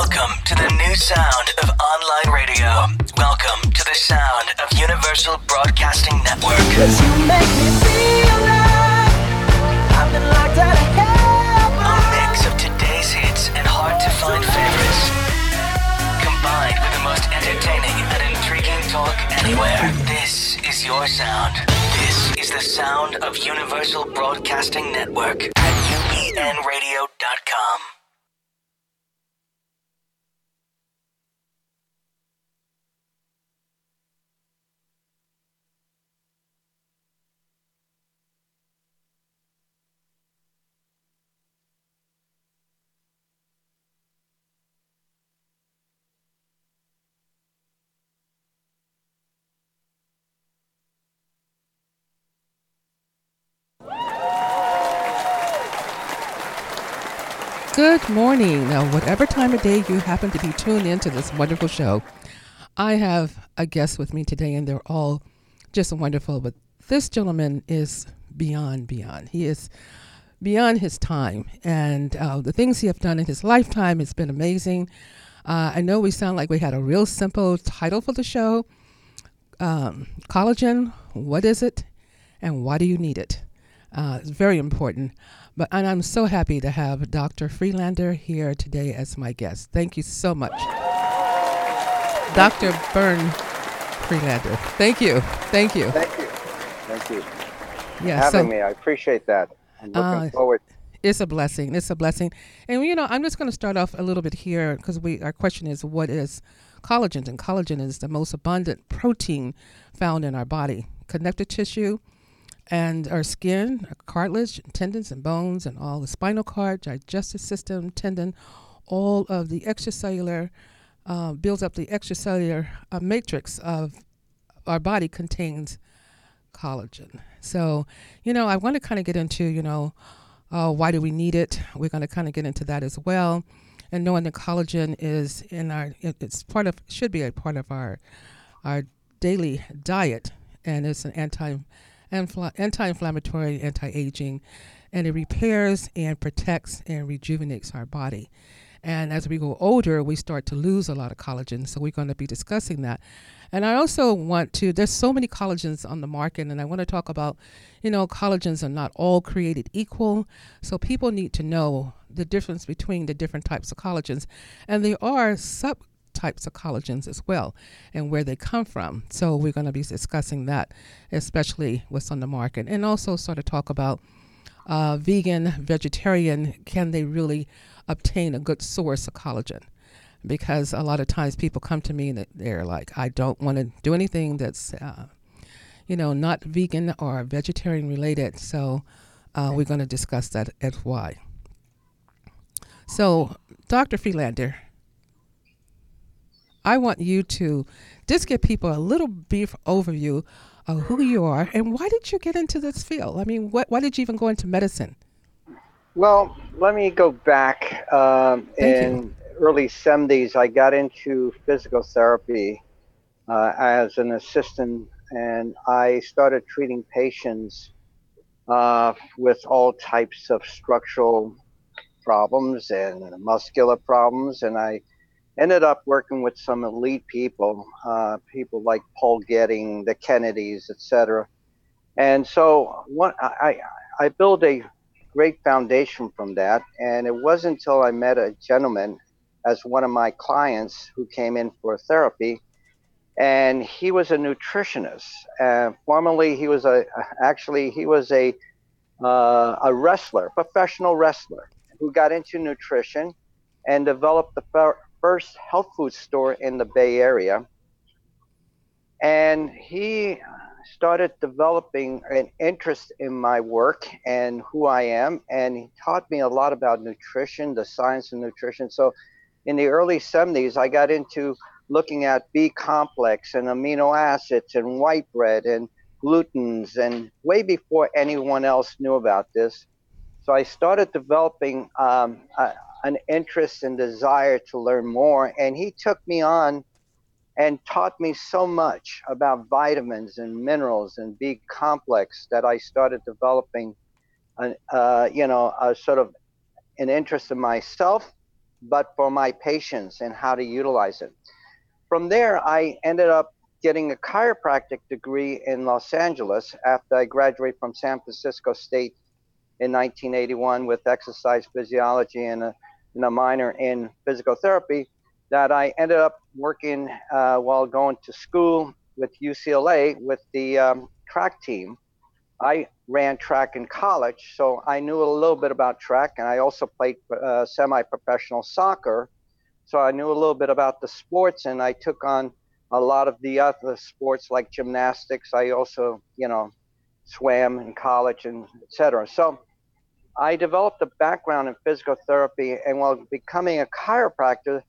Welcome to the new sound of online radio. Welcome to the sound of Universal Broadcasting Network. You make me feel like I've been locked out of A mix of today's hits and hard to find favorites. Combined with the most entertaining and intriguing talk anywhere. This is your sound. This is the sound of Universal Broadcasting Network at UBNradio.com. Good morning. Now, whatever time of day you happen to be tuned into this wonderful show, I have a guest with me today, and they're all just wonderful. But this gentleman is beyond, beyond. He is beyond his time, and uh, the things he have done in his lifetime has been amazing. Uh, I know we sound like we had a real simple title for the show. Um, collagen, what is it, and why do you need it? Uh, it's very important. But and I'm so happy to have Dr. Friedlander here today as my guest. Thank you so much, Dr. Bern Friedlander. Thank you, thank you. Thank you. Thank you for Yeah, having so me. I appreciate that. I'm looking Uh, forward. it's a blessing. It's a blessing. And you know, I'm just going to start off a little bit here because we our question is what is collagen? And collagen is the most abundant protein found in our body, connective tissue, and our skin, our cartilage, tendons and bones, and all the spinal cord, digestive system, tendon, all of the extracellular uh, builds up the extracellular uh, matrix of our body contains collagen. So, you know, I want to kind of get into, you know, uh, why do we need it? We're going to kind of get into that as well. And knowing that collagen is in our, it- it's part of, should be a part of our, our daily diet, and it's an anti, infla- anti-inflammatory, anti-aging, and it repairs and protects and rejuvenates our body. And as we go older, we start to lose a lot of collagen. So we're going to be discussing that. And I also want to, there's so many collagens on the market, and I want to talk about, you know, collagens are not all created equal. So people need to know the difference between the different types of collagens. And there are subtypes of collagens as well, and where they come from. So we're going to be discussing that, especially what's on the market. And also sort of talk about uh, vegan, vegetarian, can they really obtain a good source of collagen? Because a lot of times people come to me and they're like, I don't want to do anything that's, uh, you know, not vegan or vegetarian related. So uh, we're going to discuss that as why. So, Dr. Friedlander, I want you to just give people a little brief overview of who you are and why did you get into this field? I mean, what, why did you even go into medicine? Well, let me go back. Um, Thank you. in early 70s, I got into physical therapy uh, as an assistant, and I started treating patients uh, with all types of structural problems and muscular problems. And I ended up working with some elite people, uh, people like Paul Getty, the Kennedys, etc. And so what I, I built a great foundation from that. And it wasn't until I met a gentleman as one of my clients who came in for therapy. and he was a nutritionist. Uh, formerly, he was a actually he was a uh, a wrestler, professional wrestler, who got into nutrition and developed the first health food store in the Bay Area. And he started developing an interest in my work and who I am, and he taught me a lot about nutrition, the science of nutrition. So, in the early 70s, I got into looking at B complex and amino acids and white bread and glutens, and way before anyone else knew about this. So, I started developing um, a, an interest and desire to learn more, and he took me on and taught me so much about vitamins and minerals and B complex that I started developing, an, uh, you know, a sort of an interest in myself, but for my patients and how to utilize it. From there, I ended up getting a chiropractic degree in Los Angeles after I graduated from San Francisco State in 1981 with exercise physiology and a, and a minor in physical therapy that I ended up working uh, while going to school with UCLA with the um, track team. I ran track in college, so I knew a little bit about track, and I also played uh, semi professional soccer. So I knew a little bit about the sports, and I took on a lot of the other sports like gymnastics. I also, you know, swam in college and etc. So I developed a background in physical therapy, and while becoming a chiropractor,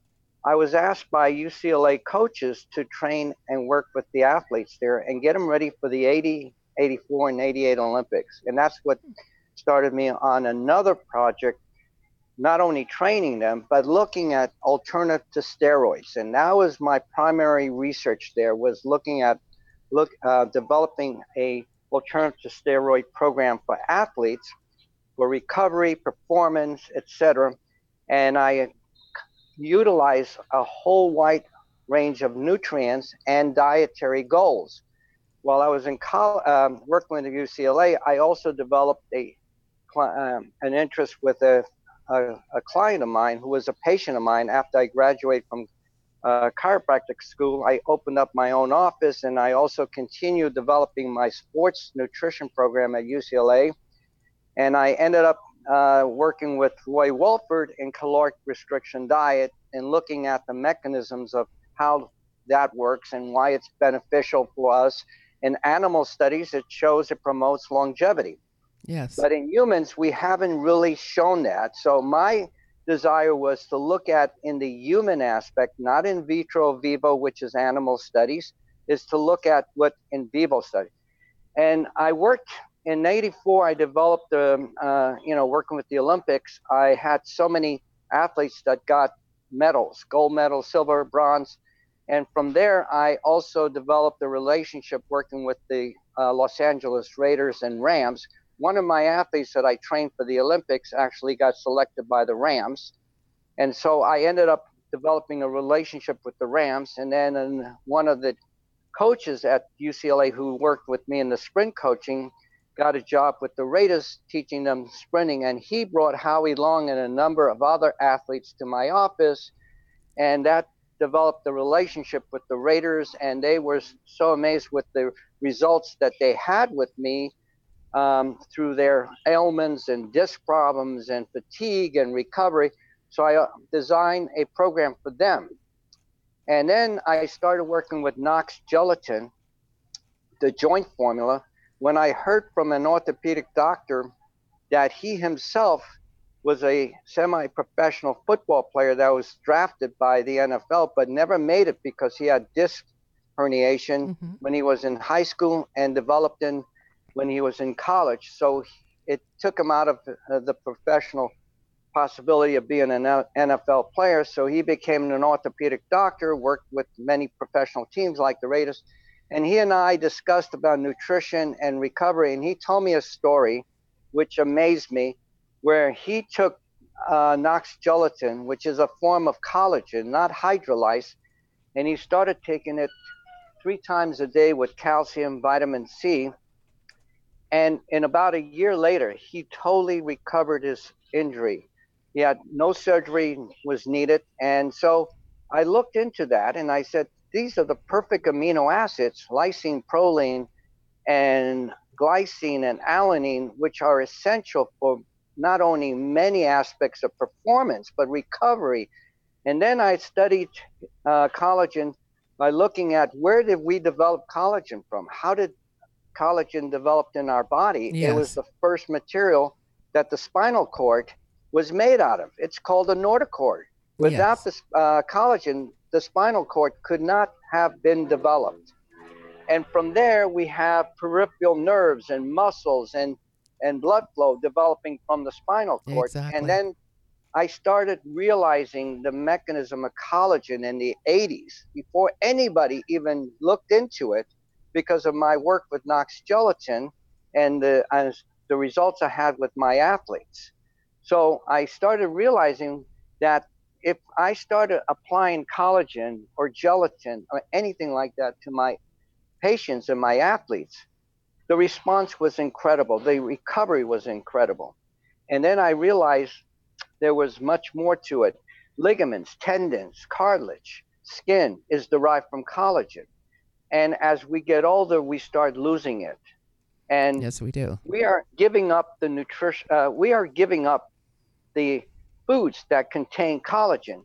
I was asked by UCLA coaches to train and work with the athletes there and get them ready for the 80, 84, and 88 Olympics. And that's what started me on another project, not only training them, but looking at alternative to steroids. And that was my primary research there was looking at look uh, developing a alternative to steroid program for athletes for recovery, performance, etc. And I utilize a whole wide range of nutrients and dietary goals. While I was in college, um, working with UCLA, I also developed a um, an interest with a, a, a, client of mine who was a patient of mine after I graduated from uh, chiropractic school. I opened up my own office and I also continued developing my sports nutrition program at UCLA. And I ended up uh, working with Roy Walford in caloric restriction diet and looking at the mechanisms of how that works and why it's beneficial for us. In animal studies, it shows it promotes longevity. Yes. But in humans, we haven't really shown that. So my desire was to look at in the human aspect, not in vitro vivo, which is animal studies, is to look at what in vivo study. And I worked in 84 i developed um, uh, you know working with the olympics i had so many athletes that got medals gold medal silver bronze. And from there i also developed a relationship working with the uh, los angeles raiders and rams. One of my athletes that i trained for the olympics actually got selected by the rams. And so i ended up developing a relationship with the rams. And then one of the coaches at ucla who worked with me in the sprint coaching got a job with the Raiders teaching them sprinting, and he brought Howie Long and a number of other athletes to my office, and that developed the relationship with the Raiders, and they were so amazed with the results that they had with me um, through their ailments and disc problems and fatigue and recovery. So I uh, designed a program for them. And then I started working with Knox Gelatin, the joint formula, when I heard from an orthopedic doctor that he himself was a semi professional football player that was drafted by the NFL but never made it because he had disc herniation mm-hmm. when he was in high school and developed in when he was in college. So it took him out of uh, the professional possibility of being an NFL player. So he became an orthopedic doctor, worked with many professional teams like the Raiders and he and I discussed about nutrition and recovery. And he told me a story which amazed me, where he took uh, Knox gelatin, which is a form of collagen, not hydrolyzed, and he started taking it three times a day with calcium, vitamin C. And in about a year later, he totally recovered his injury. He had no surgery was needed, and so I looked into that and I said, these are the perfect amino acids, lysine, proline, and glycine and alanine, which are essential for not only many aspects of performance, but recovery. And then I studied uh, collagen by looking at where did we develop collagen from? How did collagen develop in our body? It was the first material that the spinal cord was made out of. It's called a notochord. Without Yes. this uh, collagen, the spinal cord could not have been developed. And from there, we have peripheral nerves and muscles and, and blood flow developing from the spinal cord. Exactly. And then I started realizing the mechanism of collagen in the 80s before anybody even looked into it because of my work with Knox Gelatin and the, as the results I had with my athletes. So I started realizing that if I started applying collagen or gelatin or anything like that to my patients and my athletes, the response was incredible. The recovery was incredible. And then I realized there was much more to it. Ligaments, tendons, cartilage, skin is derived from collagen. And as we get older, we start losing it. And Yes, we do. we are giving up the nutrition uh, we are giving up the foods that contain collagen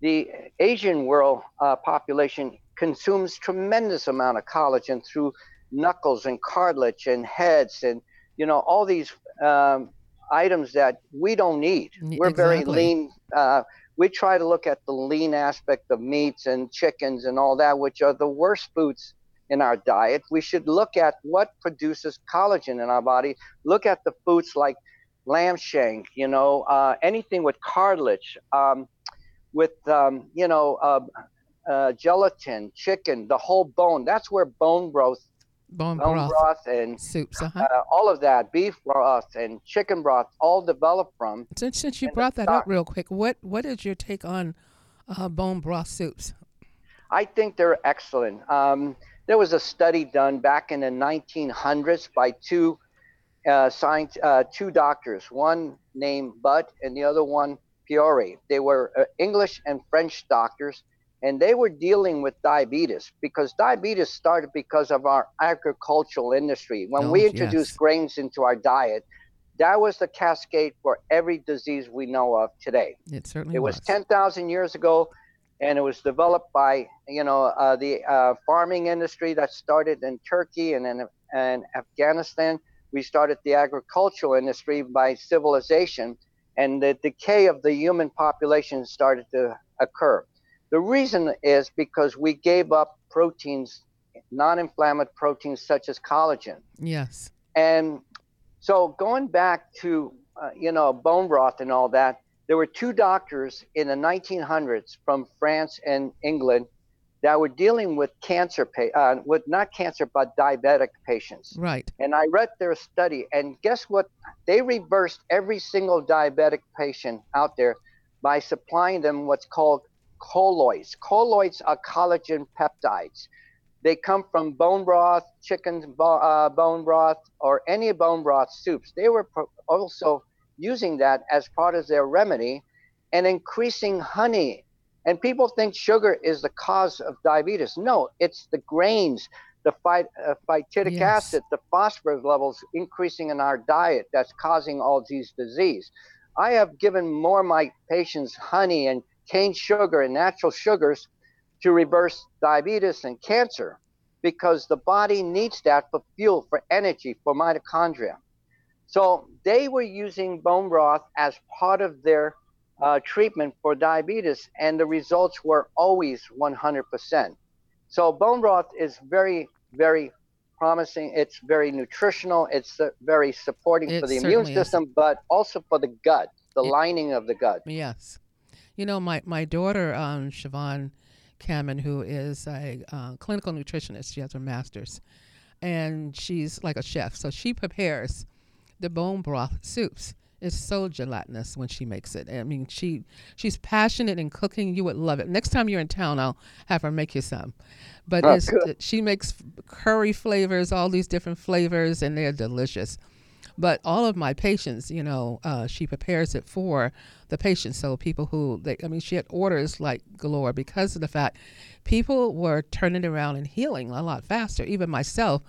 the asian world uh, population consumes tremendous amount of collagen through knuckles and cartilage and heads and you know all these um, items that we don't need we're very lean uh, we try to look at the lean aspect of meats and chickens and all that which are the worst foods in our diet. We should look at what produces collagen in our body. Look at the foods like lamb shank, you know, uh, anything with cartilage, um, with, um, you know, uh, uh, gelatin, chicken, the whole bone. That's where bone broth, Bone bone broth, broth, and soups. Uh-huh. uh, all of that, beef broth and chicken broth, all developed from. since, since you brought that up real quick, what what is your take on uh, bone broth soups? I think they're excellent. Um, there was a study done back in the 1900s by two uh, science, uh, two doctors, one named Butt and the other one Fiore. They were uh, English and French doctors, and they were dealing with diabetes because diabetes started because of our agricultural industry. When Oh, we introduced yes. grains into our diet, that was the cascade for every disease we know of today. It certainly It was 10,000 years ago, and it was developed by, you know, uh, the uh, farming industry that started in Turkey and in and Afghanistan. We started the agricultural industry by civilization, and the decay of the human population started to occur. The reason is because we gave up proteins, non-inflammatory proteins such as collagen. Yes. And so going back to uh, you know bone broth and all that, there were two doctors in the 1900s from France and England that were dealing with cancer, pa- uh, with not cancer but diabetic patients. Right. And I read their study, and guess what? They reversed every single diabetic patient out there by supplying them what's called colloids. Colloids are collagen peptides. They come from bone broth, chicken bo- uh, bone broth, or any bone broth soups. They were pro- also using that as part of their remedy and increasing honey. And people think sugar is the cause of diabetes. No, it's the grains, the phy- uh, phytic Yes. acid, the phosphorus levels increasing in our diet that's causing all these disease. I have given more of my patients honey and cane sugar and natural sugars to reverse diabetes and cancer because the body needs that for fuel, for energy, for mitochondria. So they were using bone broth as part of their uh, treatment for diabetes, and the results were always 100%. So bone broth is very, very promising. It's very nutritional. It's uh, very supporting It for the immune certainly is. system, but also for the gut, the It- lining of the gut. Yes. You know, my, my daughter, um, Siobhan Cameron, who is a uh, clinical nutritionist, she has her master's, and she's like a chef. So she prepares the bone broth soups. It's so gelatinous when she makes it. I mean, she she's passionate in cooking. You would love it. Next time you're in town, I'll have her make you some. But Oh, it's, she makes curry flavors, all these different flavors, and they're delicious. But all of my patients, you know, uh, she prepares it for the patients. So people who, they, I mean, she had orders like galore because of the fact people were turning around and healing a lot faster. Even myself,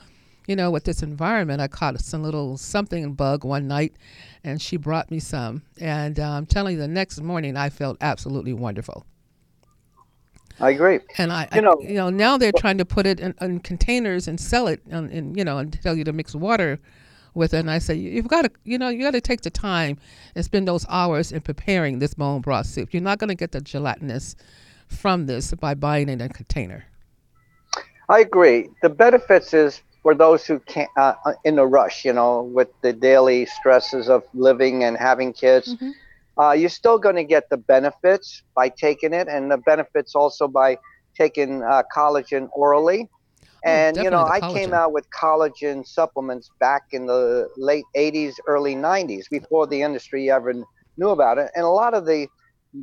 you know, with this environment, I caught some little something bug one night, and she brought me some. And uh, I'm telling you, the next morning I felt absolutely wonderful. I agree. And I, You I- know- you know, now they're trying to put it in, in containers and sell it, and, and you know, and tell you to mix water with it. And I say, you've got to, you know, you got to take the time and spend those hours in preparing this bone broth soup. You're not going to get the gelatinous from this by buying it in a container. I agree. The benefits is for those who can't uh, uh, in a rush, you know, with the daily stresses of living and having kids. Uh, you're still going to get the benefits by taking it, and the benefits also by taking uh, collagen orally. And you know, I came out with collagen supplements back in the late 80s, early 90s, before the industry ever knew about it. And a lot of the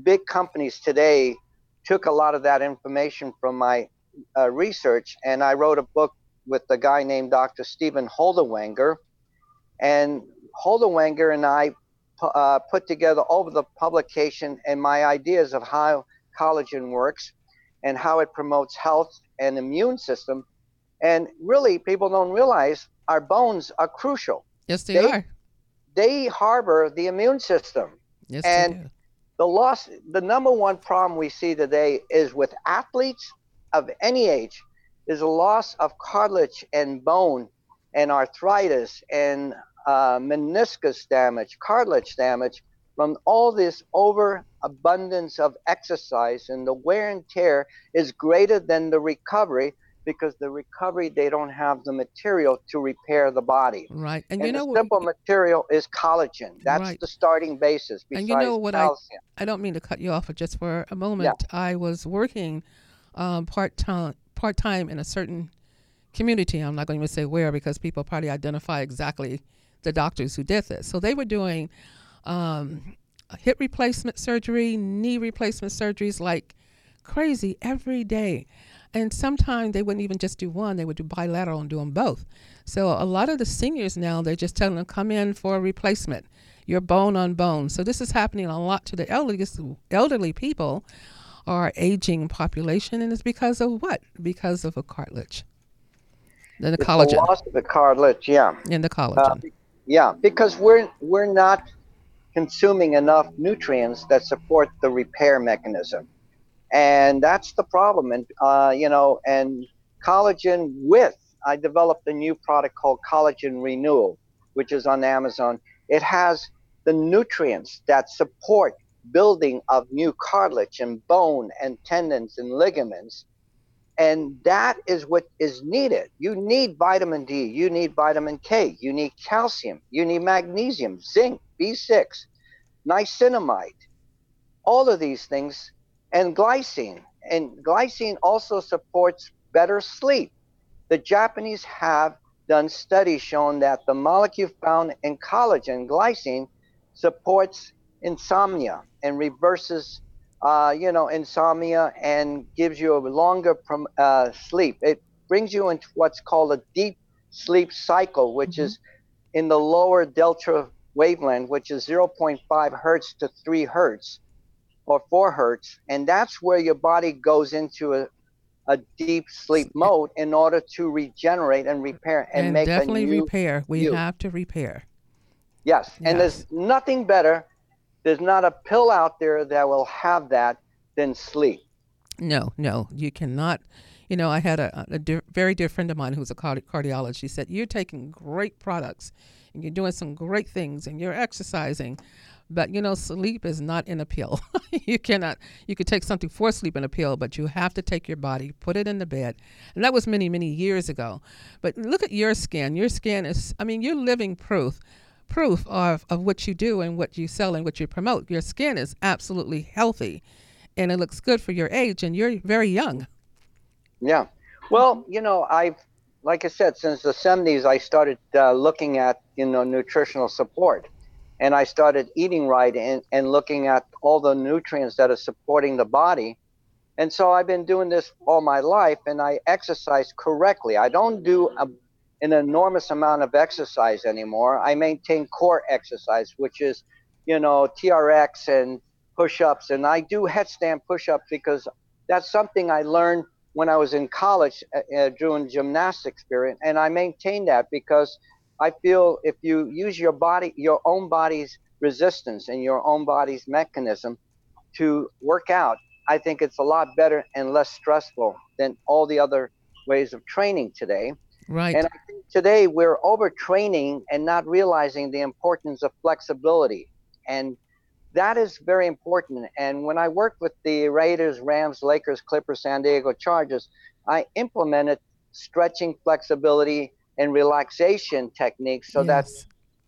big companies today took a lot of that information from my uh, research, and I wrote a book with a guy named Dr. Stephen Holderwanger. And Holderwanger and I uh, put together over the publication and my ideas of how collagen works and how it promotes health and immune system. And really, people don't realize our bones are crucial. Yes, they, They- are. They harbor the immune system Yes, and- they do. the loss the number one problem we see today is with athletes of any age is a loss of cartilage and bone and arthritis and uh, meniscus damage cartilage damage from all this overabundance of exercise and the wear and tear is greater than the recovery because the recovery they don't have the material to repair the body Right. And, and, you know the what? simple material is collagen that's Right. the starting basis And you know what I- calcium I don't mean to cut you off but just for a moment. I was working um, part time part time in a certain community. I'm not going to even say where because people probably identify exactly the doctors who did this. So they were doing um, hip replacement surgery, knee replacement surgeries like crazy every day. And sometimes they wouldn't even just do one, they would do bilateral and do them both. So a lot of the seniors now, they're just telling them, come in for a replacement. You're bone on bone. So this is happening a lot to the elderly, elderly people, our aging population. And it's because of what? Because of a cartilage. Then the It's the collagen. loss of the cartilage, yeah. And the Uh, collagen. yeah, because we're we're not consuming enough nutrients that support the repair mechanism, and that's the problem. And uh, you know, and collagen with I developed a new product called Collagen Renewal, which is on Amazon. It has the nutrients that support building of new cartilage and bone and tendons and ligaments and that is what is needed. You need vitamin D, you need vitamin K, you need calcium, you need magnesium, zinc, B6, niacinamide, all of these things, and glycine. And glycine also supports better sleep. The Japanese have done studies showing that the molecule found in collagen, glycine, supports insomnia and reverses uh, you know, insomnia and gives you a longer prom- uh, sleep. It brings you into what's called a deep sleep cycle, which is in the lower delta wavelength, which is 0.5 hertz to 3 hertz or 4 hertz. And that's where your body goes into a, a deep sleep mode in order to regenerate and repair and, And, make definitely repair. We you. have to repair. Yes, and there's nothing better. There's not a pill out there that will have that than sleep. No, no, you cannot. You know, I had a, a dear, very dear friend of mine who's a cardi- cardiologist. She said, You're taking great products and you're doing some great things and you're exercising, but you know, sleep is not in a pill. you cannot, you could take something for sleep in a pill, but you have to take your body, put it in the bed. And that was many, many years ago. But look at your skin. Your skin is, I mean, you're living proof. Proof of, of what you do and what you sell and what you promote. Your skin is absolutely healthy and it looks good for your age and you're very young. Yeah. Well, you know, I've, like I said, since the 70s, I started uh, looking at, you know, nutritional support. And I started eating right and, and looking at all the nutrients that are supporting the body. And so I've been doing this all my life and I exercise correctly. I don't do a an enormous amount of exercise anymore. I maintain core exercise, which is, you know, TRX and push-ups, and I do headstand push-ups because that's something I learned when I was in college uh, uh, gymnastics period, and I maintain that because I feel if you use your body, your own body's resistance and your own body's mechanism to work out, I think it's a lot better and less stressful than all the other ways of training today. Right. And I think today we're overtraining and not realizing the importance of flexibility. And that is very important. And when I worked with the Raiders, Rams, Lakers, Clippers, San Diego Chargers, I implemented stretching flexibility and relaxation techniques so that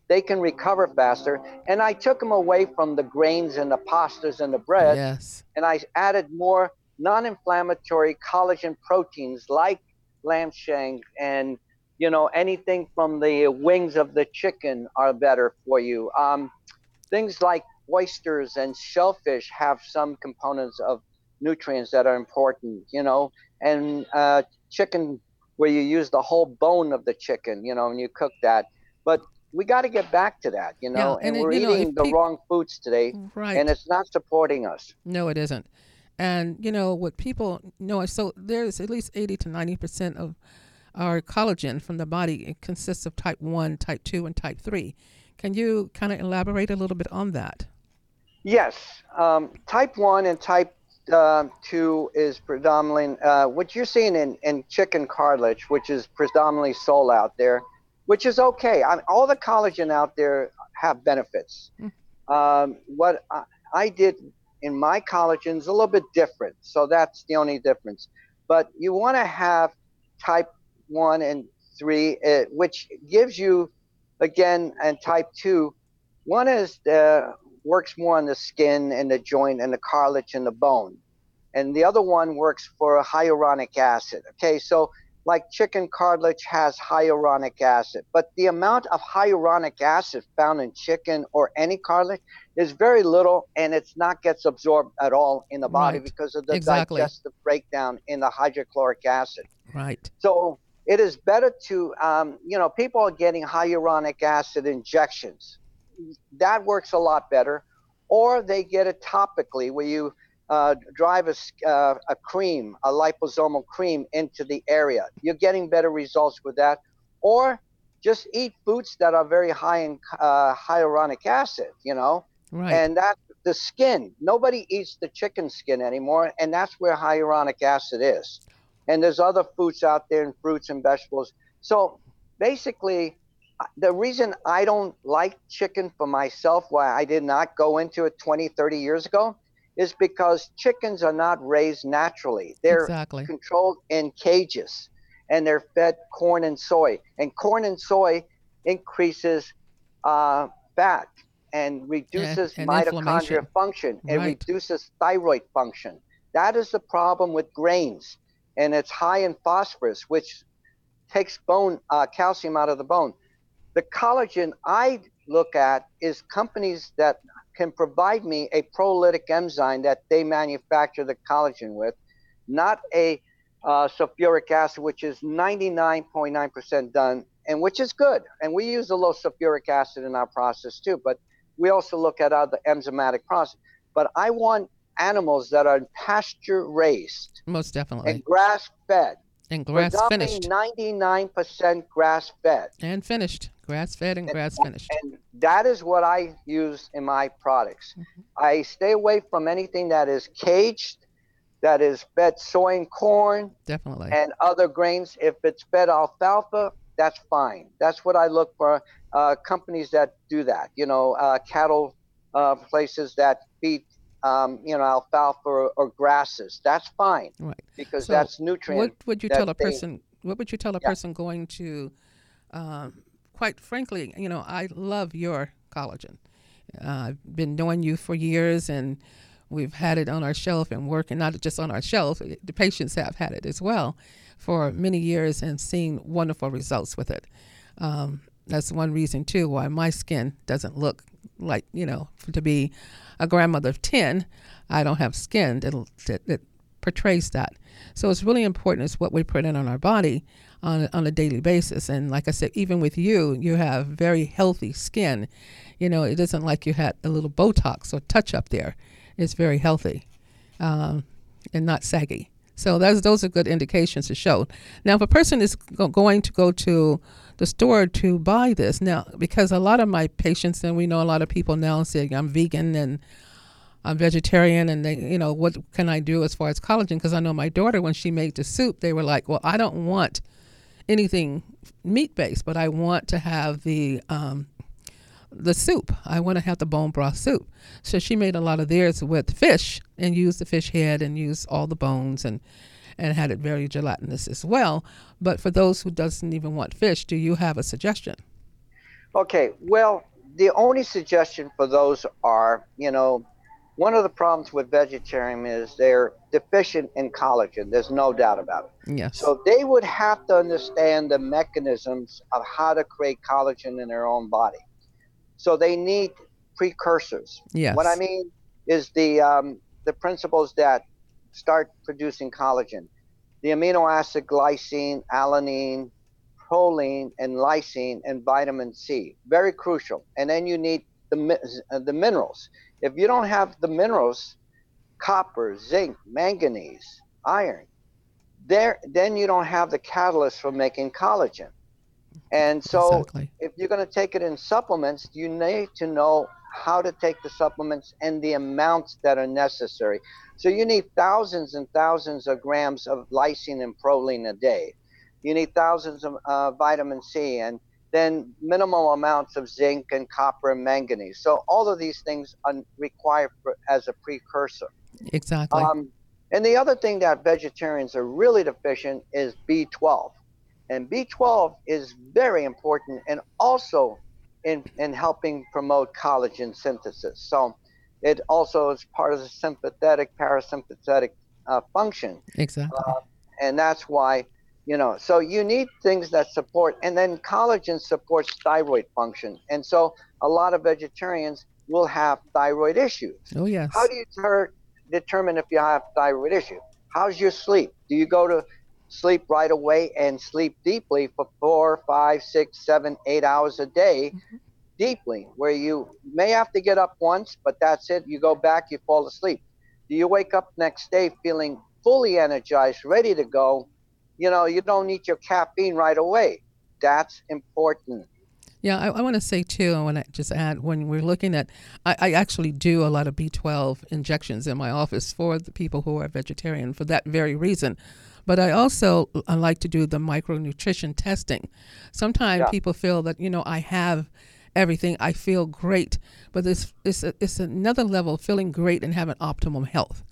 they can recover faster. And I took them away from the grains and the pastas and the bread Yes. and I added more non-inflammatory collagen proteins like lamb shank and you know anything from the wings of the chicken are better for you. Um, things like oysters and shellfish have some components of nutrients that are important, you know, and uh, chicken where you use the whole bone of the chicken, you know, and you cook that. But we got to get back to that, you know, Yeah, and and, it- we're you know, eating the peop- wrong foods today, Right. and it's not supporting us. No, it isn't. And you know what people know. So there's at least eighty to ninety percent of our collagen from the body it consists of type one, type two, and type three. Can you kind of elaborate a little bit on that? Yes, um, type one and type uh, two is predominantly uh, what you're seeing in, in chicken cartilage, which is predominantly sold out there, which is okay. I, all the collagen out there have benefits. Um, what I, I did in my collagen is a little bit different, so that's the only difference. But you want to have type one and three, uh, which gives you, again, and type two. One is the works more on the skin and the joint and the cartilage and the bone. And the other one works for hyaluronic acid. Okay, so like chicken cartilage has hyaluronic acid, but the amount of hyaluronic acid found in chicken or any cartilage is very little and it's not gets absorbed at all in the body Right. because of the Exactly. digestive breakdown in the hydrochloric acid. Right. So it is better to, um, you know, people are getting hyaluronic acid injections. That works a lot better. Or they get it topically, where you uh, drive a, uh, a cream, a liposomal cream, into the area. You're getting better results with that. Or just eat foods that are very high in uh, hyaluronic acid, you know, Right. and that the skin. Nobody eats the chicken skin anymore, and that's where hyaluronic acid is. And there's other foods out there, and fruits and vegetables. So basically, uh, the reason I don't like chicken for myself, why I did not go into it 20, 30 years ago, is because chickens are not raised naturally. They're exactly. controlled in cages and they're fed corn and soy. And corn and soy increases uh, fat and reduces and mitochondria function and Right. reduces thyroid function. That is the problem with grains. And it's high in phosphorus, which takes bone uh, calcium out of the bone. The collagen I look at is companies that can provide me a prolytic enzyme that they manufacture the collagen with, not a uh, sulfuric acid, which is 99.9% done, and which is good. And we use a little sulfuric acid in our process too, but we also look at other enzymatic process. But I want animals that are pasture raised Most definitely. and grass fed. And grass finished. 99% grass fed. And finished. Grass fed and grass finished. And that is what I use in my products. Mm-hmm. I stay away from anything that is caged, that is fed soy and corn Definitely. and other grains. If it's fed alfalfa, that's fine. That's what I look for. Uh, companies that do that, you know, uh, cattle uh, places that feed, um, you know, alfalfa or, or grasses. That's fine right. because So that's nutrient. What would you tell a they- person? What would you tell a Yeah. person going to? Um, quite frankly, you know, I love your collagen. Uh, I've been knowing you for years, and we've had it on our shelf and working not just on our shelf. The patients have had it as well for many years and seen wonderful results with it. Um, that's one reason too why my skin doesn't look like you know to be a grandmother of ten. I don't have skin that that, that portrays that. So it's really important is what we put in on our body on, on a daily basis. And like I said, even with you, you have very healthy skin. You know, it isn't like you had a little Botox or touch up there. It's very healthy um, and not saggy. So those those are good indications to show. Now, if a person is go- going to go to the store to buy this now, because a lot of my patients, and we know a lot of people now say I'm vegan and I'm vegetarian, and they, you know, what can I do as far as collagen? Because I know my daughter, when she made the soup, they were like, well, I don't want anything meat based, but I want to have the um, the soup. I want to have the bone broth soup. So she made a lot of theirs with fish and used the fish head and used all the bones and and had it very gelatinous as well. But for those who doesn't even want fish, do you have a suggestion? Okay, well, the only suggestion for those are, you know, one of the problems with vegetarian is they're deficient in collagen. There's no doubt about it. Yes. So they would have to understand the mechanisms of how to create collagen in their own body. So they need precursors. yes. What I mean is the um, the principles that start producing collagen, the amino acid glycine, alanine, proline, and lysine, and vitamin C. Very crucial. And then you need the uh, the minerals. If you don't have the minerals, copper, zinc, manganese, iron, there then you don't have the catalyst for making collagen. And so exactly. if you're going to take it in supplements, you need to know how to take the supplements and the amounts that are necessary. So you need thousands and thousands of grams of lysine and proline a day. You need thousands of uh, vitamin C and then minimal amounts of zinc and copper and manganese. So all of these things are required for, as a precursor. Exactly. Um, and the other thing that vegetarians are really deficient is B12. And B12 is very important and also in, in helping promote collagen synthesis. So it also is part of the sympathetic parasympathetic uh, function. exactly. And that's why, you know, so you need things that support, and then collagen supports thyroid function. And so a lot of vegetarians will have thyroid issues. oh yes. How do you ter- determine if you have thyroid issue? How's your sleep? Do you go to sleep right away and sleep deeply for four, five, six, seven, eight hours a day, mm-hmm. deeply, where you may have to get up once, but that's it. You go back, you fall asleep. Do you wake up next day feeling fully energized, ready to go? You know, you don't need your caffeine right away. That's important. Yeah, I, I want to say too, I want to just add when we're looking at, I, I actually do a lot of B12 injections in my office for the people who are vegetarian for that very reason. But I also I like to do the micronutrition testing. Sometimes Yeah. people feel that, you know, I have everything, I feel great, but it's, it's, a, it's another level of feeling great and having optimum health.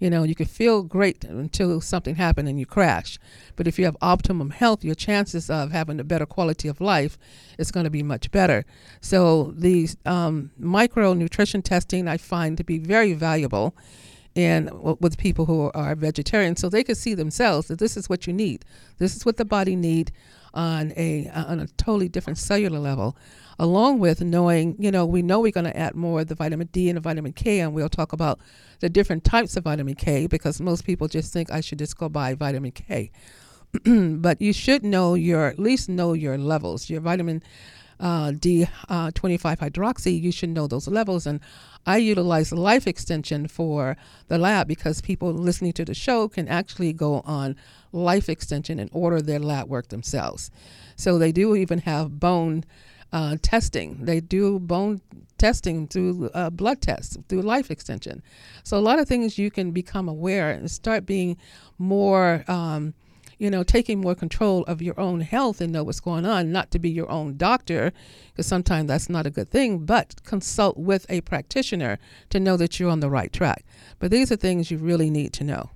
You know, you can feel great until something happened and you crash. But if you have optimum health, your chances of having a better quality of life is going to be much better. So these um, micronutrition testing I find to be very valuable w- with people who are vegetarian, so they could see themselves that this is what you need. This is what the body need on a on a totally different cellular level, along with knowing, you know, we know we're going to add more of the vitamin D and the vitamin K, and we'll talk about the different types of vitamin K because most people just think I should just go buy vitamin K. but you should know your at least know your levels. Your vitamin uh, D uh, 25 hydroxy, you should know those levels. And I utilize life extension for the lab because people listening to the show can actually go on life extension and order their lab work themselves. So they do even have bone uh, testing. They do bone testing through uh, blood tests, through life extension. So a lot of things you can become aware and start being more. Um, you know, taking more control of your own health and know what's going on, not to be your own doctor, because sometimes that's not a good thing, but consult with a practitioner to know that you're on the right track. But these are things you really need to know.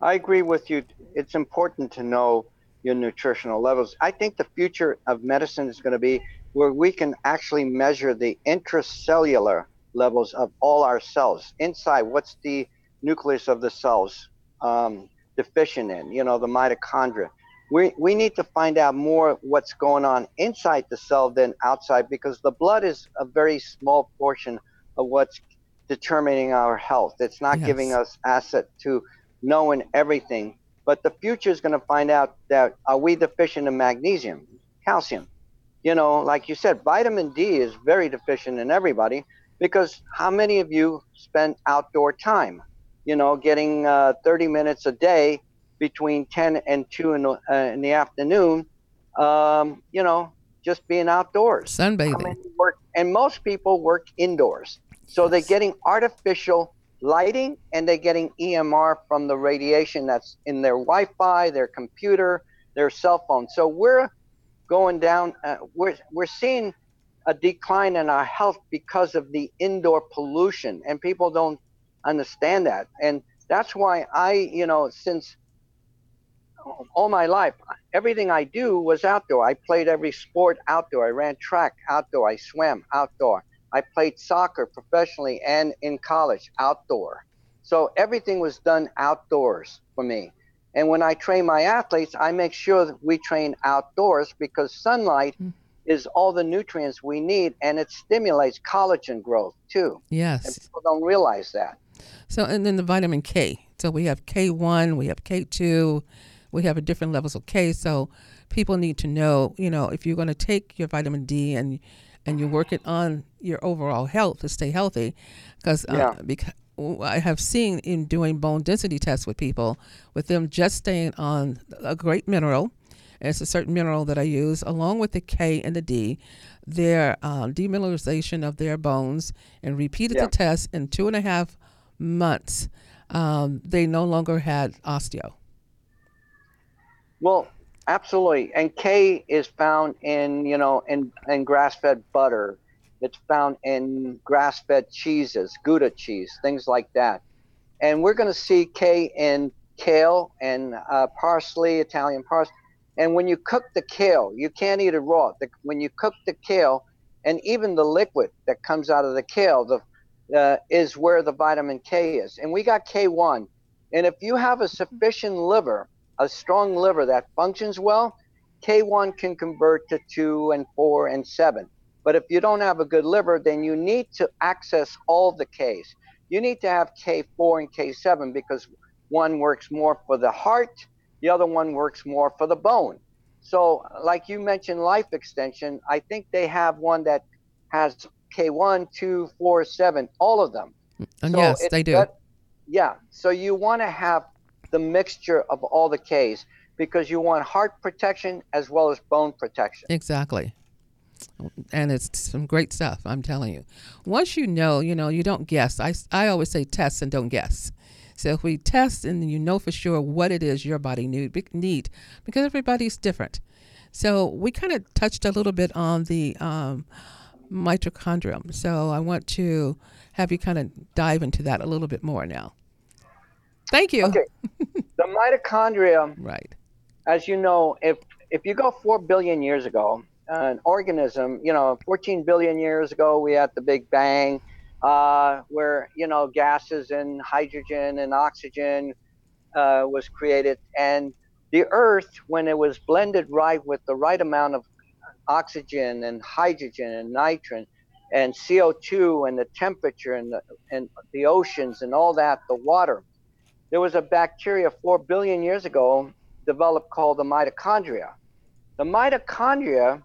I agree with you. It's important to know your nutritional levels. I think the future of medicine is going to be where we can actually measure the intracellular levels of all our cells inside. What's the nucleus of the cells um, deficient in? You know, the mitochondria. We, we need to find out more what's going on inside the cell than outside because the blood is a very small portion of what's determining our health. It's not giving us asset to knowing everything. But the future is going to find out that are we deficient in magnesium, calcium? You know, like you said, vitamin D is very deficient in everybody because how many of you spend outdoor time? You know, getting uh, 30 minutes a day between 10 and 2 in the, uh, in the afternoon, um, you know, just being outdoors. Sunbathing. work, and most people work indoors. So they're getting artificial lighting and they're getting EMR from the radiation that's in their Wi Fi, their computer, their cell phone. So we're going down, uh, we're, we're seeing a decline in our health because of the indoor pollution, and people don't understand that. And that's why I, you know, since all my life, everything I do was outdoor. I played every sport outdoor. I ran track outdoor. I swam outdoor. I played soccer professionally and in college outdoor. So everything was done outdoors for me. And when I train my athletes, I make sure that we train outdoors because sunlight Mm. Is all the nutrients we need and it stimulates collagen growth too. And Yes. people don't realize that. So, and then the vitamin K. So we have K1, we have K2, we have a different levels of K. So people need to know, you know, if you're going to take your vitamin D and and you work it on your overall health to stay healthy, because Yeah. uh, because I have seen in doing bone density tests with people, with them just staying on a great mineral. It's a certain mineral that I use along with the K and the D. Their uh, demineralization of their bones and repeated Yeah. the test in two and a half months. Um, they no longer had osteo. Well, absolutely. And K is found in, you know, in, in grass-fed butter. It's found in grass-fed cheeses, Gouda cheese, things like that. And we're going to see K in kale and uh, parsley, Italian parsley. And when you cook the kale, you can't eat it raw. The, when you cook the kale, and even the liquid that comes out of the kale, the uh, is where the vitamin K is. And we got K1. And if you have a sufficient liver, a strong liver that functions well, K1 can convert to 2 and 4 and 7. But if you don't have a good liver, then you need to access all the Ks. You need to have K4 and K7 because one works more for the heart, the other one works more for the bone. So, like you mentioned, life extension, I think they have one that has K1, 2, 4, 7, all of them. Mm, and So yes, they do. yeah. So you want to have the mixture of all the Ks because you want heart protection as well as bone protection. Exactly. And it's some great stuff, I'm telling you. Once you know, you know, you don't guess. I, I always say test and don't guess. So if we test and you know for sure what it is your body need, need because everybody's different. So we kind of touched a little bit on the um, mitochondrium. So I want to have you kind of dive into that a little bit more now. Thank you. Okay. the mitochondria, Right. as you know, if if you go four billion years ago, an organism, you know, 14 billion years ago, we had the Big Bang, uh, where you know gases and hydrogen and oxygen uh, was created, and the Earth, when it was blended right with the right amount of oxygen and hydrogen and nitrogen and CO2 and the temperature and the, and the oceans and all that, the water, there was a bacteria four billion years ago developed called the mitochondria. The mitochondria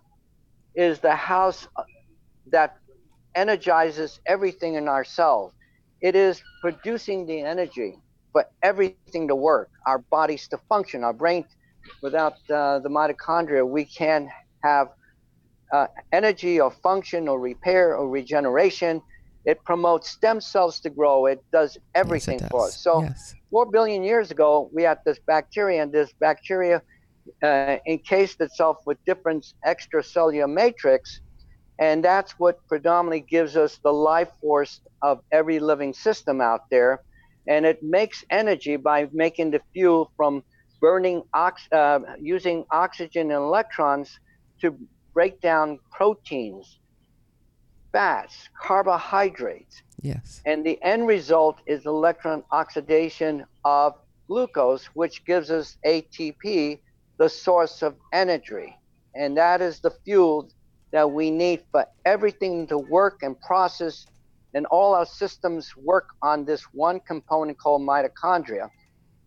is the house that energizes everything in ourselves. It is producing the energy for everything to work, our bodies to function, our brain. Without uh, the mitochondria, we can't have uh, energy or function or repair or regeneration. It promotes stem cells to grow. It does everything yes, it for us. So yes. four billion years ago, we had this bacteria, and this bacteria uh, encased itself with different extracellular matrix, and that's what predominantly gives us the life force of every living system out there. And it makes energy by making the fuel from burning ox- uh, using oxygen and electrons to break down proteins, fats, carbohydrates. Yes. And the end result is electron oxidation of glucose, which gives us ATP, the source of energy. And that is the fuel that we need for everything to work and process and all our systems work on this one component called mitochondria.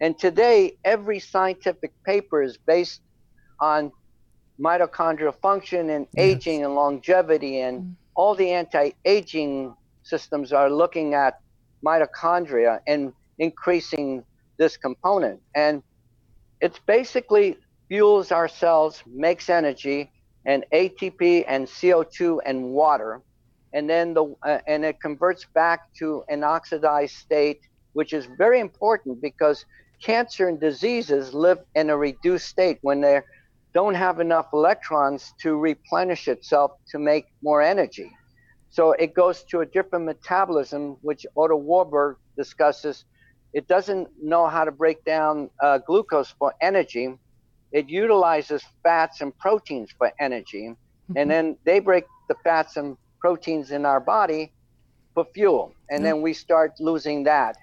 And today, every scientific paper is based on mitochondrial function and Yes. aging and longevity, and mm-hmm. all the anti aging systems are looking at mitochondria and increasing this component. And it's basically fuels our cells, makes energy, and ATP and CO2 and water, and then the uh, and it converts back to an oxidized state, which is very important because cancer and diseases live in a reduced state when they don't have enough electrons to replenish itself to make more energy. So it goes to a different metabolism, which Otto Warburg discusses. It doesn't know how to break down uh, glucose for energy. It utilizes fats and proteins for energy, and then they break the fats and proteins in our body for fuel, and then we start losing that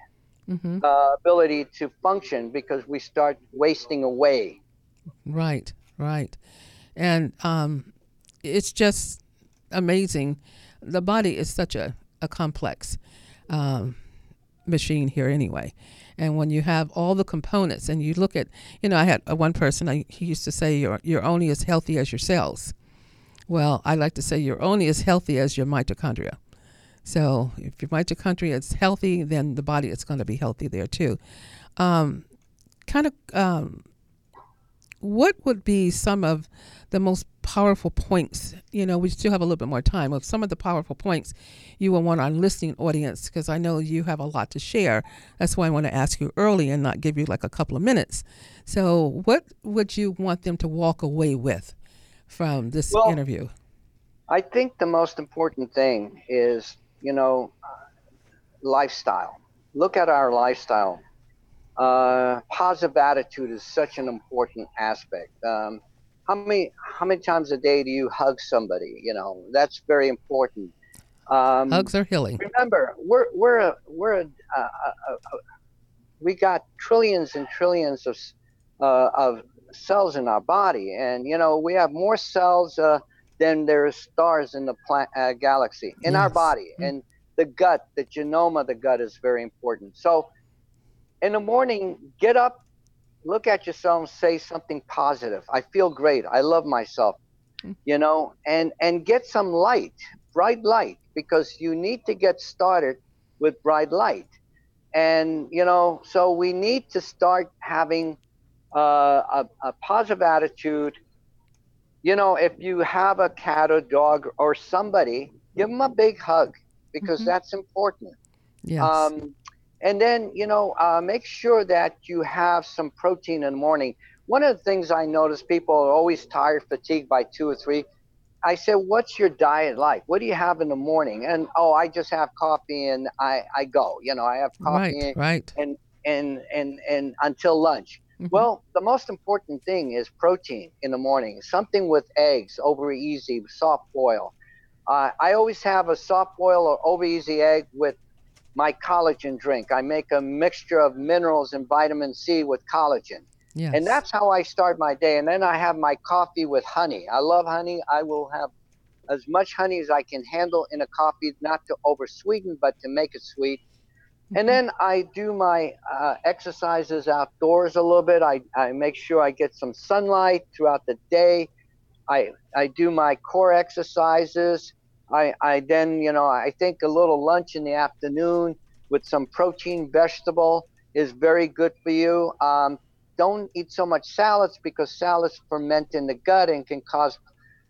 hmm uh, ability to function because we start wasting away. Right, right. And um, it's just amazing. The body is such a, a complex um, machine here, anyway. And when you have all the components and you look at, you know, I had uh, one person, I, he used to say, you're, you're only as healthy as your cells. Well, I like to say you're only as healthy as your mitochondria. So if your mitochondria is healthy, then the body is going to be healthy there too. Um, kind of um, what would be some of the most powerful points? You know, we still have a little bit more time of some of the powerful points you will want our listening audience because I know you have a lot to share. That's why I want to ask you early and not give you like a couple of minutes. So, what would you want them to walk away with from this Well, interview? I think the most important thing is, you know, lifestyle. Look at our lifestyle. Uh, positive attitude is such an important aspect. Um, how many how many times a day do you hug somebody? You know, that's very important. Um, Hugs are healing. remember we're we're a we're a, a, a, we got trillions and trillions of uh, of cells in our body and you know we have more cells uh, than there are stars in the pla- uh, galaxy in our Yes. body and the gut the genome of the gut is very important so in the morning get up look at yourself and say something positive. I feel great. I love myself you know and and get some light bright light because you need to get started with bright light. And you know so we need to start having uh, a, a positive attitude. You know if you have a cat or dog or somebody give them a big hug because Mhm. that's important. Yes. um, and then, you know, uh, make sure that you have some protein in the morning. One of the things I notice people are always tired, fatigued by two or three. I said, What's your diet like? What do you have in the morning? And oh, I just have coffee and I, I go. You know, I have coffee right, right. and, and, and, and until lunch. Mhm. Well, the most important thing is protein in the morning. Something with eggs, over easy, soft boil. Uh, I always have a soft boil or over easy egg with my collagen drink. I make a mixture of minerals and vitamin C with collagen. yes. And that's how I start my day. And then I have my coffee with honey. I love honey. I will have as much honey as I can handle in a coffee, not to over sweeten, but to make it sweet. And then I do my uh, exercises outdoors a little bit. I, I make sure I get some sunlight throughout the day. I, I do my core exercises. I, I then, you know, I think a little lunch in the afternoon with some protein vegetable is very good for you. Um, don't eat so much salads because salads ferment in the gut and can cause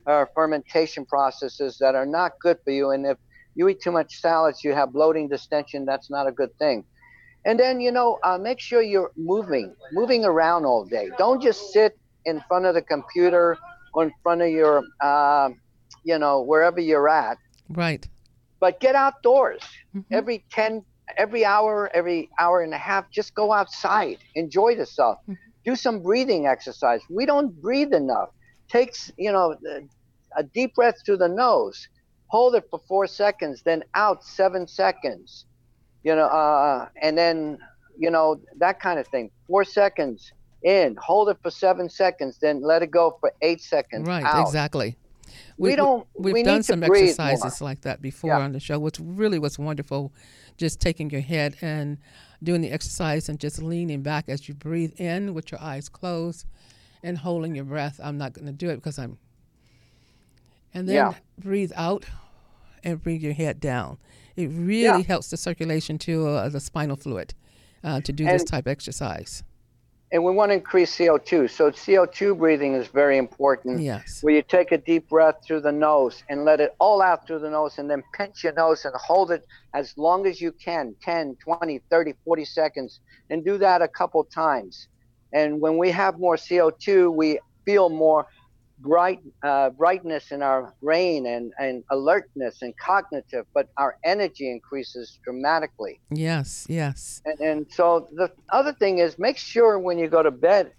uh, fermentation processes that are not good for you. And if you eat too much salads, you have bloating, distension. That's not a good thing. And then, you know, uh, make sure you're moving, moving around all day. Don't just sit in front of the computer or in front of your, uh, you know, wherever you're at, right. but get outdoors. Mhm. every 10 every hour every hour and a half just go outside. Enjoy yourself do some breathing exercise. We don't breathe enough. Takes you know a deep breath through the nose. Hold it for four seconds then out seven seconds. You know uh, and then you know that kind of thing. Four seconds in. Hold it for seven seconds then let it go for eight seconds Right, out. exactly. We don't- We've we done some exercises like that before Yeah. on the show, which really was wonderful. Just taking your head and doing the exercise and just leaning back as you breathe in with your eyes closed and holding your breath. I'm not going to do it because I'm. And then Yeah. breathe out and bring your head down. It really Yeah. helps the circulation to uh, the spinal fluid uh, to do this type of exercise. And we want to increase CO2. So CO2 breathing is very important. Yes. Where you take a deep breath through the nose and let it all out through the nose and then pinch your nose and hold it as long as you can 10, 20, 30, 40 seconds and do that a couple times. And when we have more CO2, we feel more bright uh, brightness in our brain and, and alertness and cognitive, but our energy increases dramatically. Yes. Yes. And, and so the other thing is make sure when you go to bed,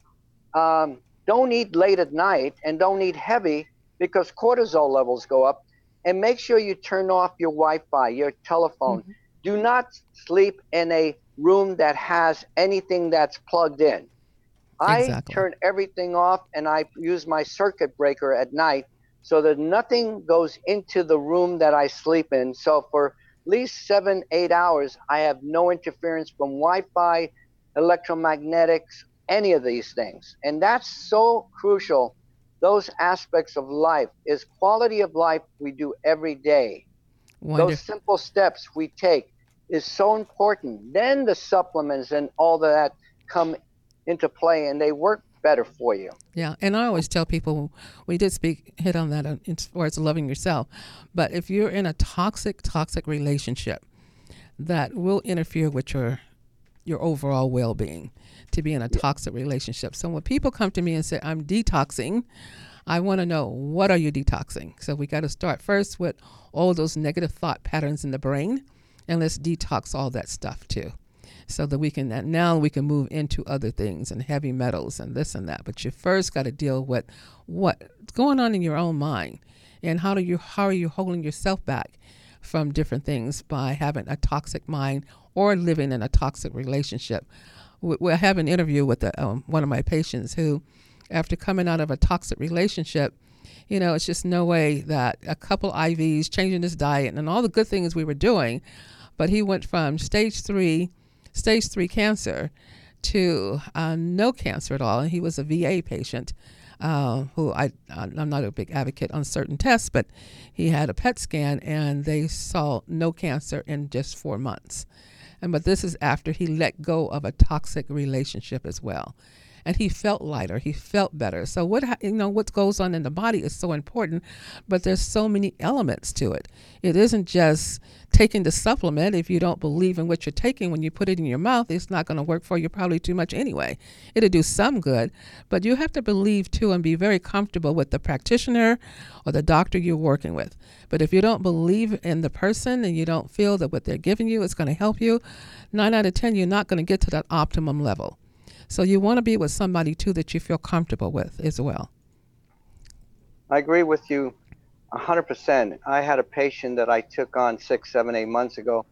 um, don't eat late at night and don't eat heavy because cortisol levels go up. And make sure you turn off your Wi Fi, your telephone. Do not sleep in a room that has anything that's plugged in. I Exactly. turn everything off and I use my circuit breaker at night so that nothing goes into the room that I sleep in. So for at least seven, eight hours, I have no interference from Wi Fi, electromagnetics, any of these things. And that's so crucial. Those aspects of life is quality of life we do every day. Those simple steps we take is so important. Then the supplements and all that come into play and they work better for you. Yeah, and I always tell people we did speak hit on that as far as loving yourself, but if you're in a toxic toxic relationship, that will interfere with your your overall well-being to be in a toxic relationship. So when people come to me and say I'm detoxing, I want to know what are you detoxing. So we got to start first with all those negative thought patterns in the brain, and let's detox all that stuff too so that we can now we can move into other things and heavy metals and this and that. But you first got to deal with what's going on in your own mind and how do you how are you holding yourself back from different things by having a toxic mind or living in a toxic relationship? We, we have an interview with a, um, one of my patients who after coming out of a toxic relationship you know it's just no way that a couple ivs changing his diet and all the good things we were doing but he went from stage three stage three cancer to uh, no cancer at all. And he was a VA patient uh, who I, I'm not a big advocate on certain tests, but he had a PET scan and they saw no cancer in just four months. And but this is after he let go of a toxic relationship as well. And he felt lighter. He felt better. So what you know what goes on in the body is so important, but there's so many elements to it. It isn't just taking the supplement. If you don't believe in what you're taking, when you put it in your mouth, it's not going to work for you probably too much anyway. It'll do some good, but you have to believe too and be very comfortable with the practitioner or the doctor you're working with. But if you don't believe in the person and you don't feel that what they're giving you is going to help you, nine out of ten, you're not going to get to that optimum level. So you want to be with somebody too that you feel comfortable with as well. I agree with you 100%. I had a patient that I took on six, seven, eight months ago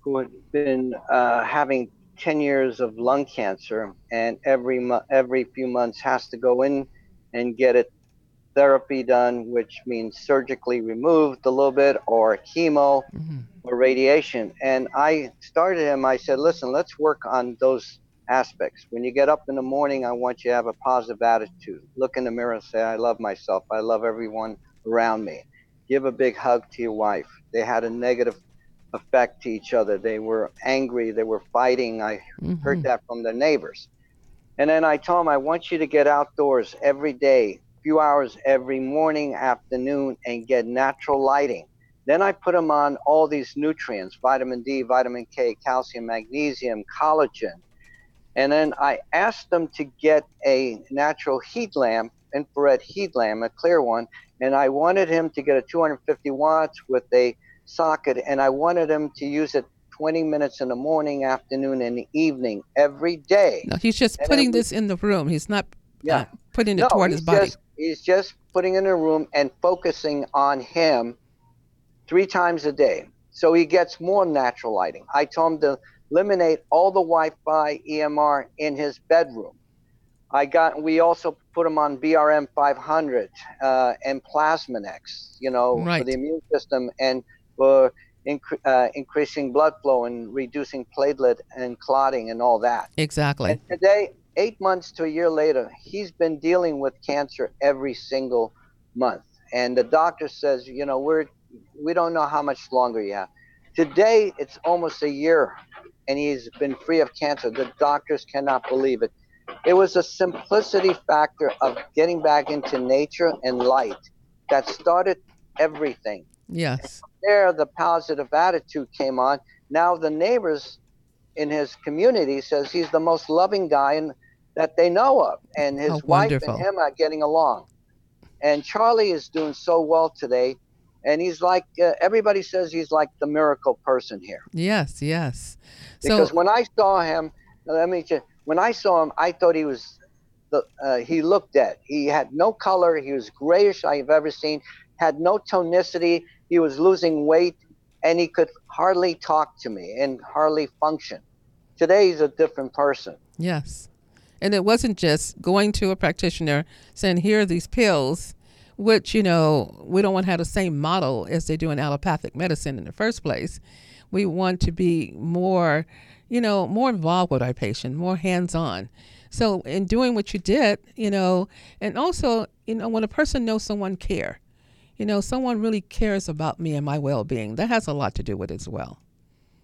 who had been uh, having 10 years of lung cancer and every, mo- every few months has to go in and get it therapy done, which means surgically removed a little bit or chemo or radiation. And I started him, I said, listen, let's work on those aspects. When you get up in the morning, I want you to have a positive attitude. Look in the mirror and say, I love myself. I love everyone around me. Give a big hug to your wife. They had a negative effect to each other. They were angry. They were fighting. I heard mm-hmm. that from their neighbors. And then I told them, I want you to get outdoors every day, a few hours every morning, afternoon, and get natural lighting. Then I put them on all these nutrients vitamin D, vitamin K, calcium, magnesium, collagen. And then I asked them to get a natural heat lamp, infrared heat lamp, a clear one. And I wanted him to get a 250 watts with a socket, and I wanted him to use it 20 minutes in the morning, afternoon, and evening every day. No, he's just And putting this in the room. He's not Yeah. uh, putting it no, toward his body. Just, he's just putting it in a room and focusing on him three times a day. So he gets more natural lighting. I told him to eliminate all the Wi Fi EMR in his bedroom. I got. We also put him on BRM 500 uh, and Plasmanex, you know, for the immune system and for incre- uh, increasing blood flow and reducing platelet and clotting and all that. Exactly. And today, eight months to a year later, he's been dealing with cancer every single month. And the doctor says, you know, we're we don't know how much longer you have. Today, it's almost a year, and he's been free of cancer. The doctors cannot believe it. It was a simplicity factor of getting back into nature and light that started everything Yes. there the positive attitude came on now the neighbors in his community says he's the most loving guy in, that they know of and his wife wonderful. and him are getting along and charlie is doing so well today and he's like uh, everybody says he's like the miracle person here. Yes. Yes. because So when i saw him let me just when i saw him i thought he was the uh, he looked dead. He had no color. He was grayish i've ever seen. Had no tonicity. He was losing weight and he could hardly talk to me and hardly function. Today he's a different person. Yes. And it wasn't just going to a practitioner saying, here are these pills, which, you know, we don't want to have the same model as they do in allopathic medicine in the first place. We want to be more, you know, more involved with our patient, more hands on. So, in doing what you did, you know, and also, you know, when a person knows someone care, you know, someone really cares about me and my well being, that has a lot to do with it as well.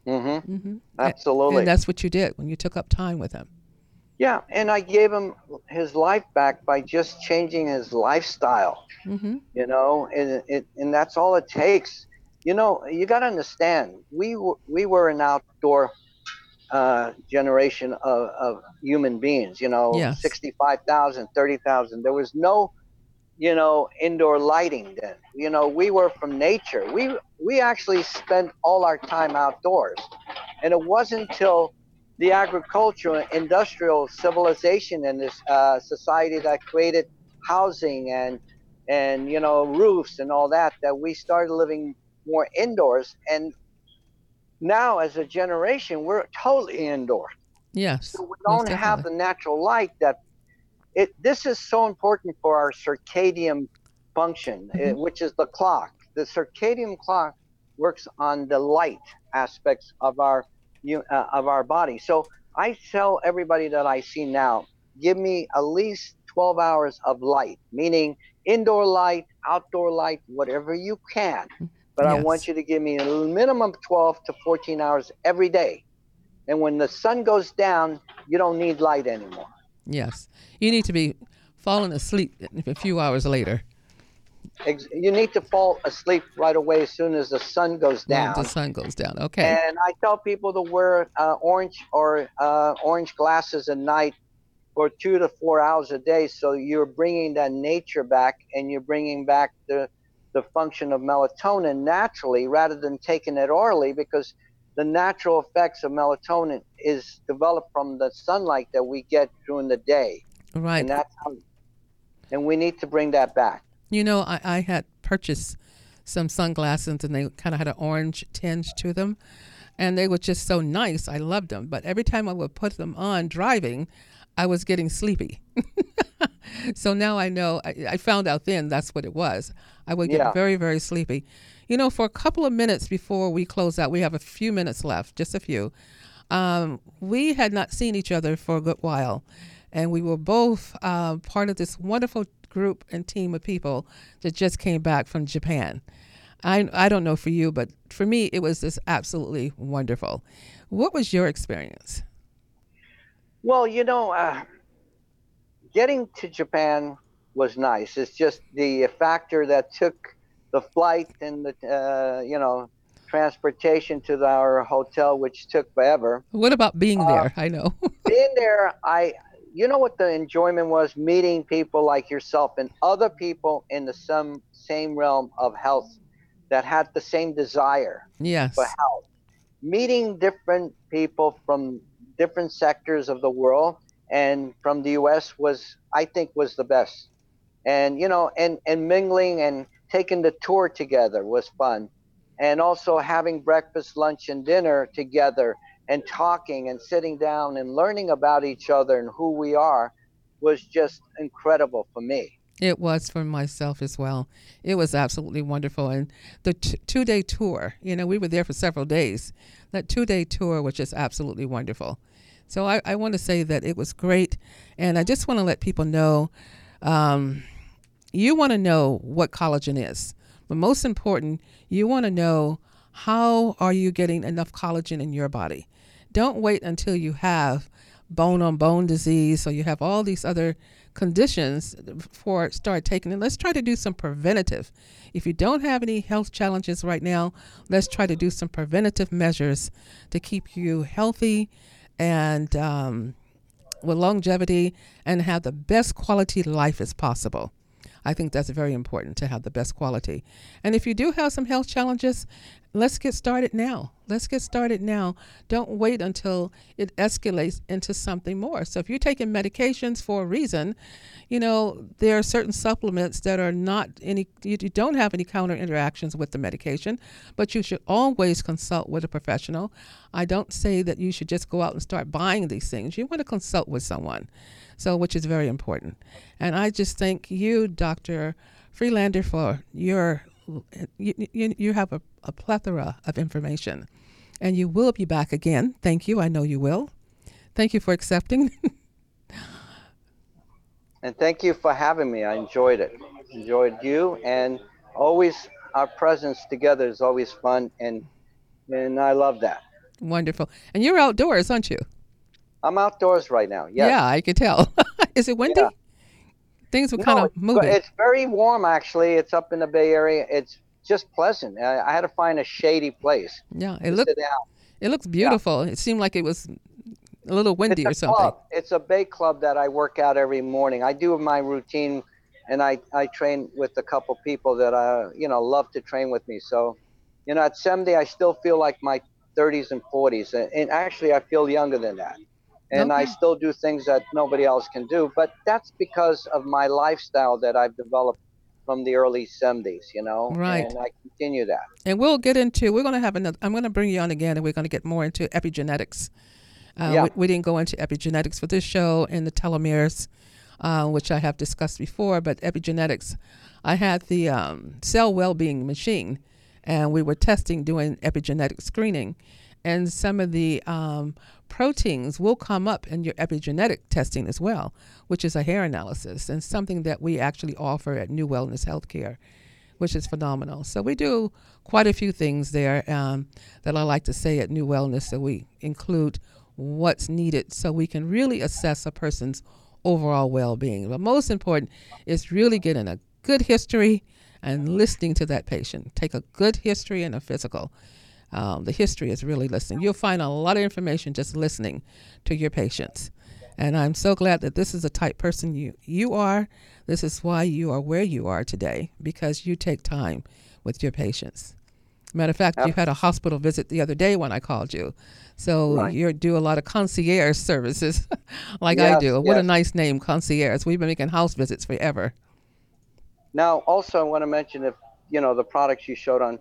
mm-hmm. Mm-hmm. absolutely And that's what you did when you took up time with him. Yeah and i gave him his life back by just changing his lifestyle Mm-hmm. you know and it and that's all it takes. You know you got to understand we w- we were an outdoor uh, generation of, of human beings you know Yes. 65,000 30,000 there was no you know indoor lighting then. You know we were from nature. We we actually spent all our time outdoors. And it wasn't until the agricultural industrial civilization and this uh, society that created housing and and you know roofs and all that that we started living more indoors and now as a generation we're totally indoor Yes. so we don't have the natural light that it this is so important for our circadian function eh, Mm-hmm. which is the clock the circadian clock works on the light aspects of our you uh, of our body. So i tell everybody that i see now give me at least 12 hours of light meaning indoor light outdoor light whatever you can. But i want you to give me a minimum 12 to 14 hours every day. And when the sun goes down, you don't need light anymore. Yes. You need to be falling asleep a few hours later You need to fall asleep right away as soon as the sun goes when down. the sun goes down. Okay. And I tell people to wear uh, orange or uh, orange glasses at night for two to four hours a day, so you're bringing that nature back, and you're bringing back the the function of melatonin naturally, rather than taking it orally, because the natural effects of melatonin is developed from the sunlight that we get during the day. right. and that's how, and we need to bring that back. You know, I, I had purchased some sunglasses and they kind of had an orange tinge to them. And they were just so nice. I loved them. But every time I would put them on driving, I was getting sleepy. so now I know, I, I found out then that's what it was. I would get Yeah. very, very sleepy. You know, for a couple of minutes before we close out, we have a few minutes left, just a few. Um, we had not seen each other for a good while, and we were both uh, part of this wonderful group and team of people that just came back from Japan. I, I don't know for you, but for me, it was just absolutely wonderful. What was your experience? Well, you know, uh, getting to Japan was nice. It's just the factor that took the flight and the uh, you know transportation to our hotel, which took forever. What about being Uh, there? I know. Being there, I you know what the enjoyment was meeting people like yourself and other people in the some same realm of health that had the same desire yes. for health. Meeting different people from different sectors of the world and from the US was I think was the best. And you know, and and mingling and taking the tour together was fun. And also having breakfast, lunch and dinner together and talking and sitting down and learning about each other and who we are was just incredible for me. It was for myself as well. It was absolutely wonderful. And the t- two day tour, you know, we were there for several days. That two day tour was just absolutely wonderful. So I, I want to say that it was great. And I just want to let people know um, you want to know what collagen is. But most important, you want to know how are you getting enough collagen in your body. Don't wait until you have bone on bone disease or you have all these other conditions for start taking it. Let's try to do some preventative. If you don't have any health challenges right now, let's try to do some preventative measures to keep you healthy and um, with longevity and have the best quality life as possible. I think that's very important to have the best quality. And if you do have some health challenges, let's get started now. Let's get started now. Don't wait until it escalates into something more. So if you're taking medications for a reason, you know, there are certain supplements that are not any, you, don't have any counter interactions with the medication, but you should always consult with a professional. I don't say that you should just go out and start buying these things. You want to consult with someone. So, which is very important. And I just thank you, Dr. Friedlander, for your you, you, you have a, a plethora of information. And you will be back again. Thank you. I know you will. Thank you for accepting. And thank you for having me. I enjoyed it. Enjoyed you and always our presence together is always fun and and I love that. Wonderful. And you're outdoors, aren't you? I'm outdoors right now. Yes. Yeah, I can tell. Is it windy? Yeah. Things were No, kind of moving. It's very warm actually. It's up in the Bay Area. It's just pleasant. I, I had to find a shady place yeah, it looked it looks beautiful. It seemed like it was a little windy or a something. club. It's a bay club that I work out every morning. I do my routine, and I I train with a couple people that I you know love to train with me. So, you know, at 70, I still feel like my 30s and 40s, and, and actually I feel younger than that. And I still do things that nobody else can do, but that's because of my lifestyle that I've developed from the early 70s. You know, Right. And I continue that. And we'll get into. We're going to have another. I'm going to bring you on again, and we're going to get more into epigenetics. Uh, Yeah. we, we didn't go into epigenetics for this show and the telomeres, uh, which I have discussed before. But epigenetics, I had the um, cell well-being machine, and we were testing doing epigenetic screening, and some of the um, proteins will come up in your epigenetic testing as well, which is a hair analysis and something that we actually offer at New Wellness Healthcare which is phenomenal. So we do quite a few things there um, that I like to say at New Wellness. So we include what's needed so we can really assess a person's overall well-being. But most important is really getting a good history and listening to that patient. Take a good history and a physical. Um, the history is really listening. You'll find a lot of information just listening to your patients. And I'm so glad that this is the type person you you are. This is why you are where you are today because you take time with your patients. Matter of fact, you had a hospital visit the other day when I called you. So Right. you do a lot of concierge services like I do. What a nice name, concierge. We've been making house visits forever. Now, also, I want to mention if you know the products you showed on.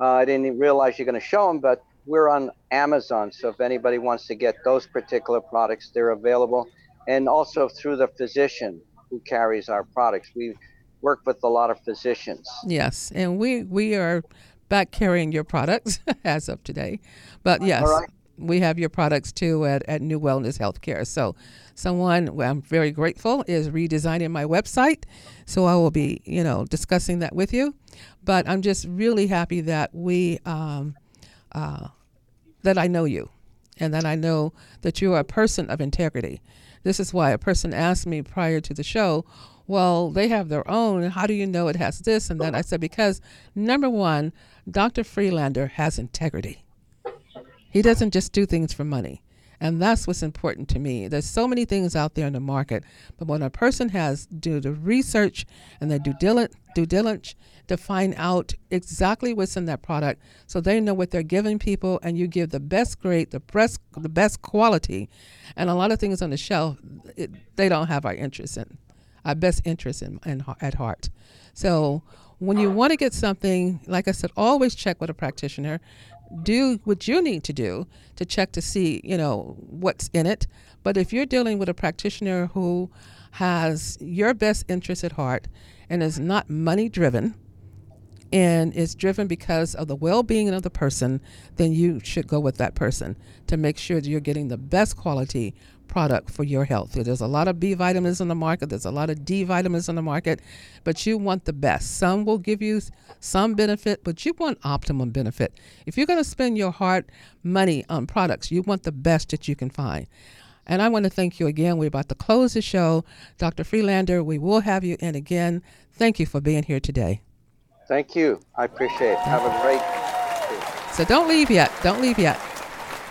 Uh, I didn't realize you're going to show them, but we're on Amazon. So if anybody wants to get those particular products, they're available, and also through the physician who carries our products. We work with a lot of physicians. Yes, and we we are back carrying your products as of today. But yes, right. We have your products too at, at New Wellness Healthcare. So someone I'm very grateful is redesigning my website. So I will be, you know, discussing that with you. But I'm just really happy that we um, uh, that I know you and that I know that you are a person of integrity. This is why a person asked me prior to the show, well, they have their own. How do you know it has this and that? I said, because number one, Dr. Friedlander has integrity. He doesn't just do things for money. And that's what's important to me. There's so many things out there in the market, but when a person has do the research and they do diligence, due diligence to find out exactly what's in that product, so they know what they're giving people, and you give the best grade, the best, the best quality, and a lot of things on the shelf, it, they don't have our interest in, our best interest in, in at heart. So when you want to get something, like I said, always check with a practitioner do what you need to do to check to see, you know, what's in it. But if you're dealing with a practitioner who has your best interest at heart and is not money driven, and is driven because of the well-being of the person, then you should go with that person to make sure that you're getting the best quality product for your health. There's a lot of B vitamins in the market, there's a lot of D vitamins in the market, but you want the best. Some will give you some benefit, but you want optimum benefit. If you're going to spend your hard money on products, you want the best that you can find. And I want to thank you again. We're about to close the show. Dr. Friedlander, we will have you in again. Thank you for being here today. Thank you. I appreciate it. Have a great. day. So don't leave yet. Don't leave yet.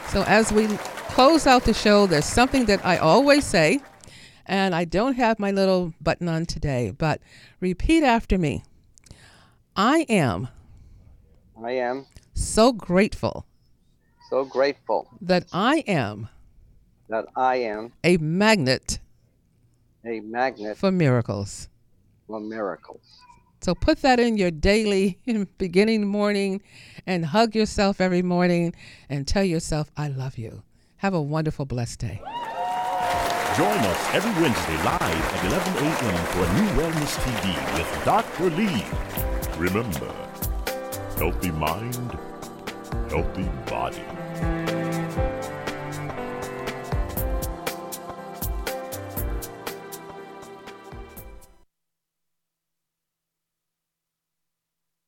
So as we close out the show, there's something that I always say, and I don't have my little button on today, but repeat after me. I am I am so grateful so grateful that I am that I am a magnet a magnet for miracles. for miracles. So put that in your daily beginning morning and hug yourself every morning and tell yourself, I love you. Have a wonderful, blessed day. Join us every Wednesday live at 11 a.m. for a new Wellness TV with Dr. Lee. Remember, healthy mind, healthy body.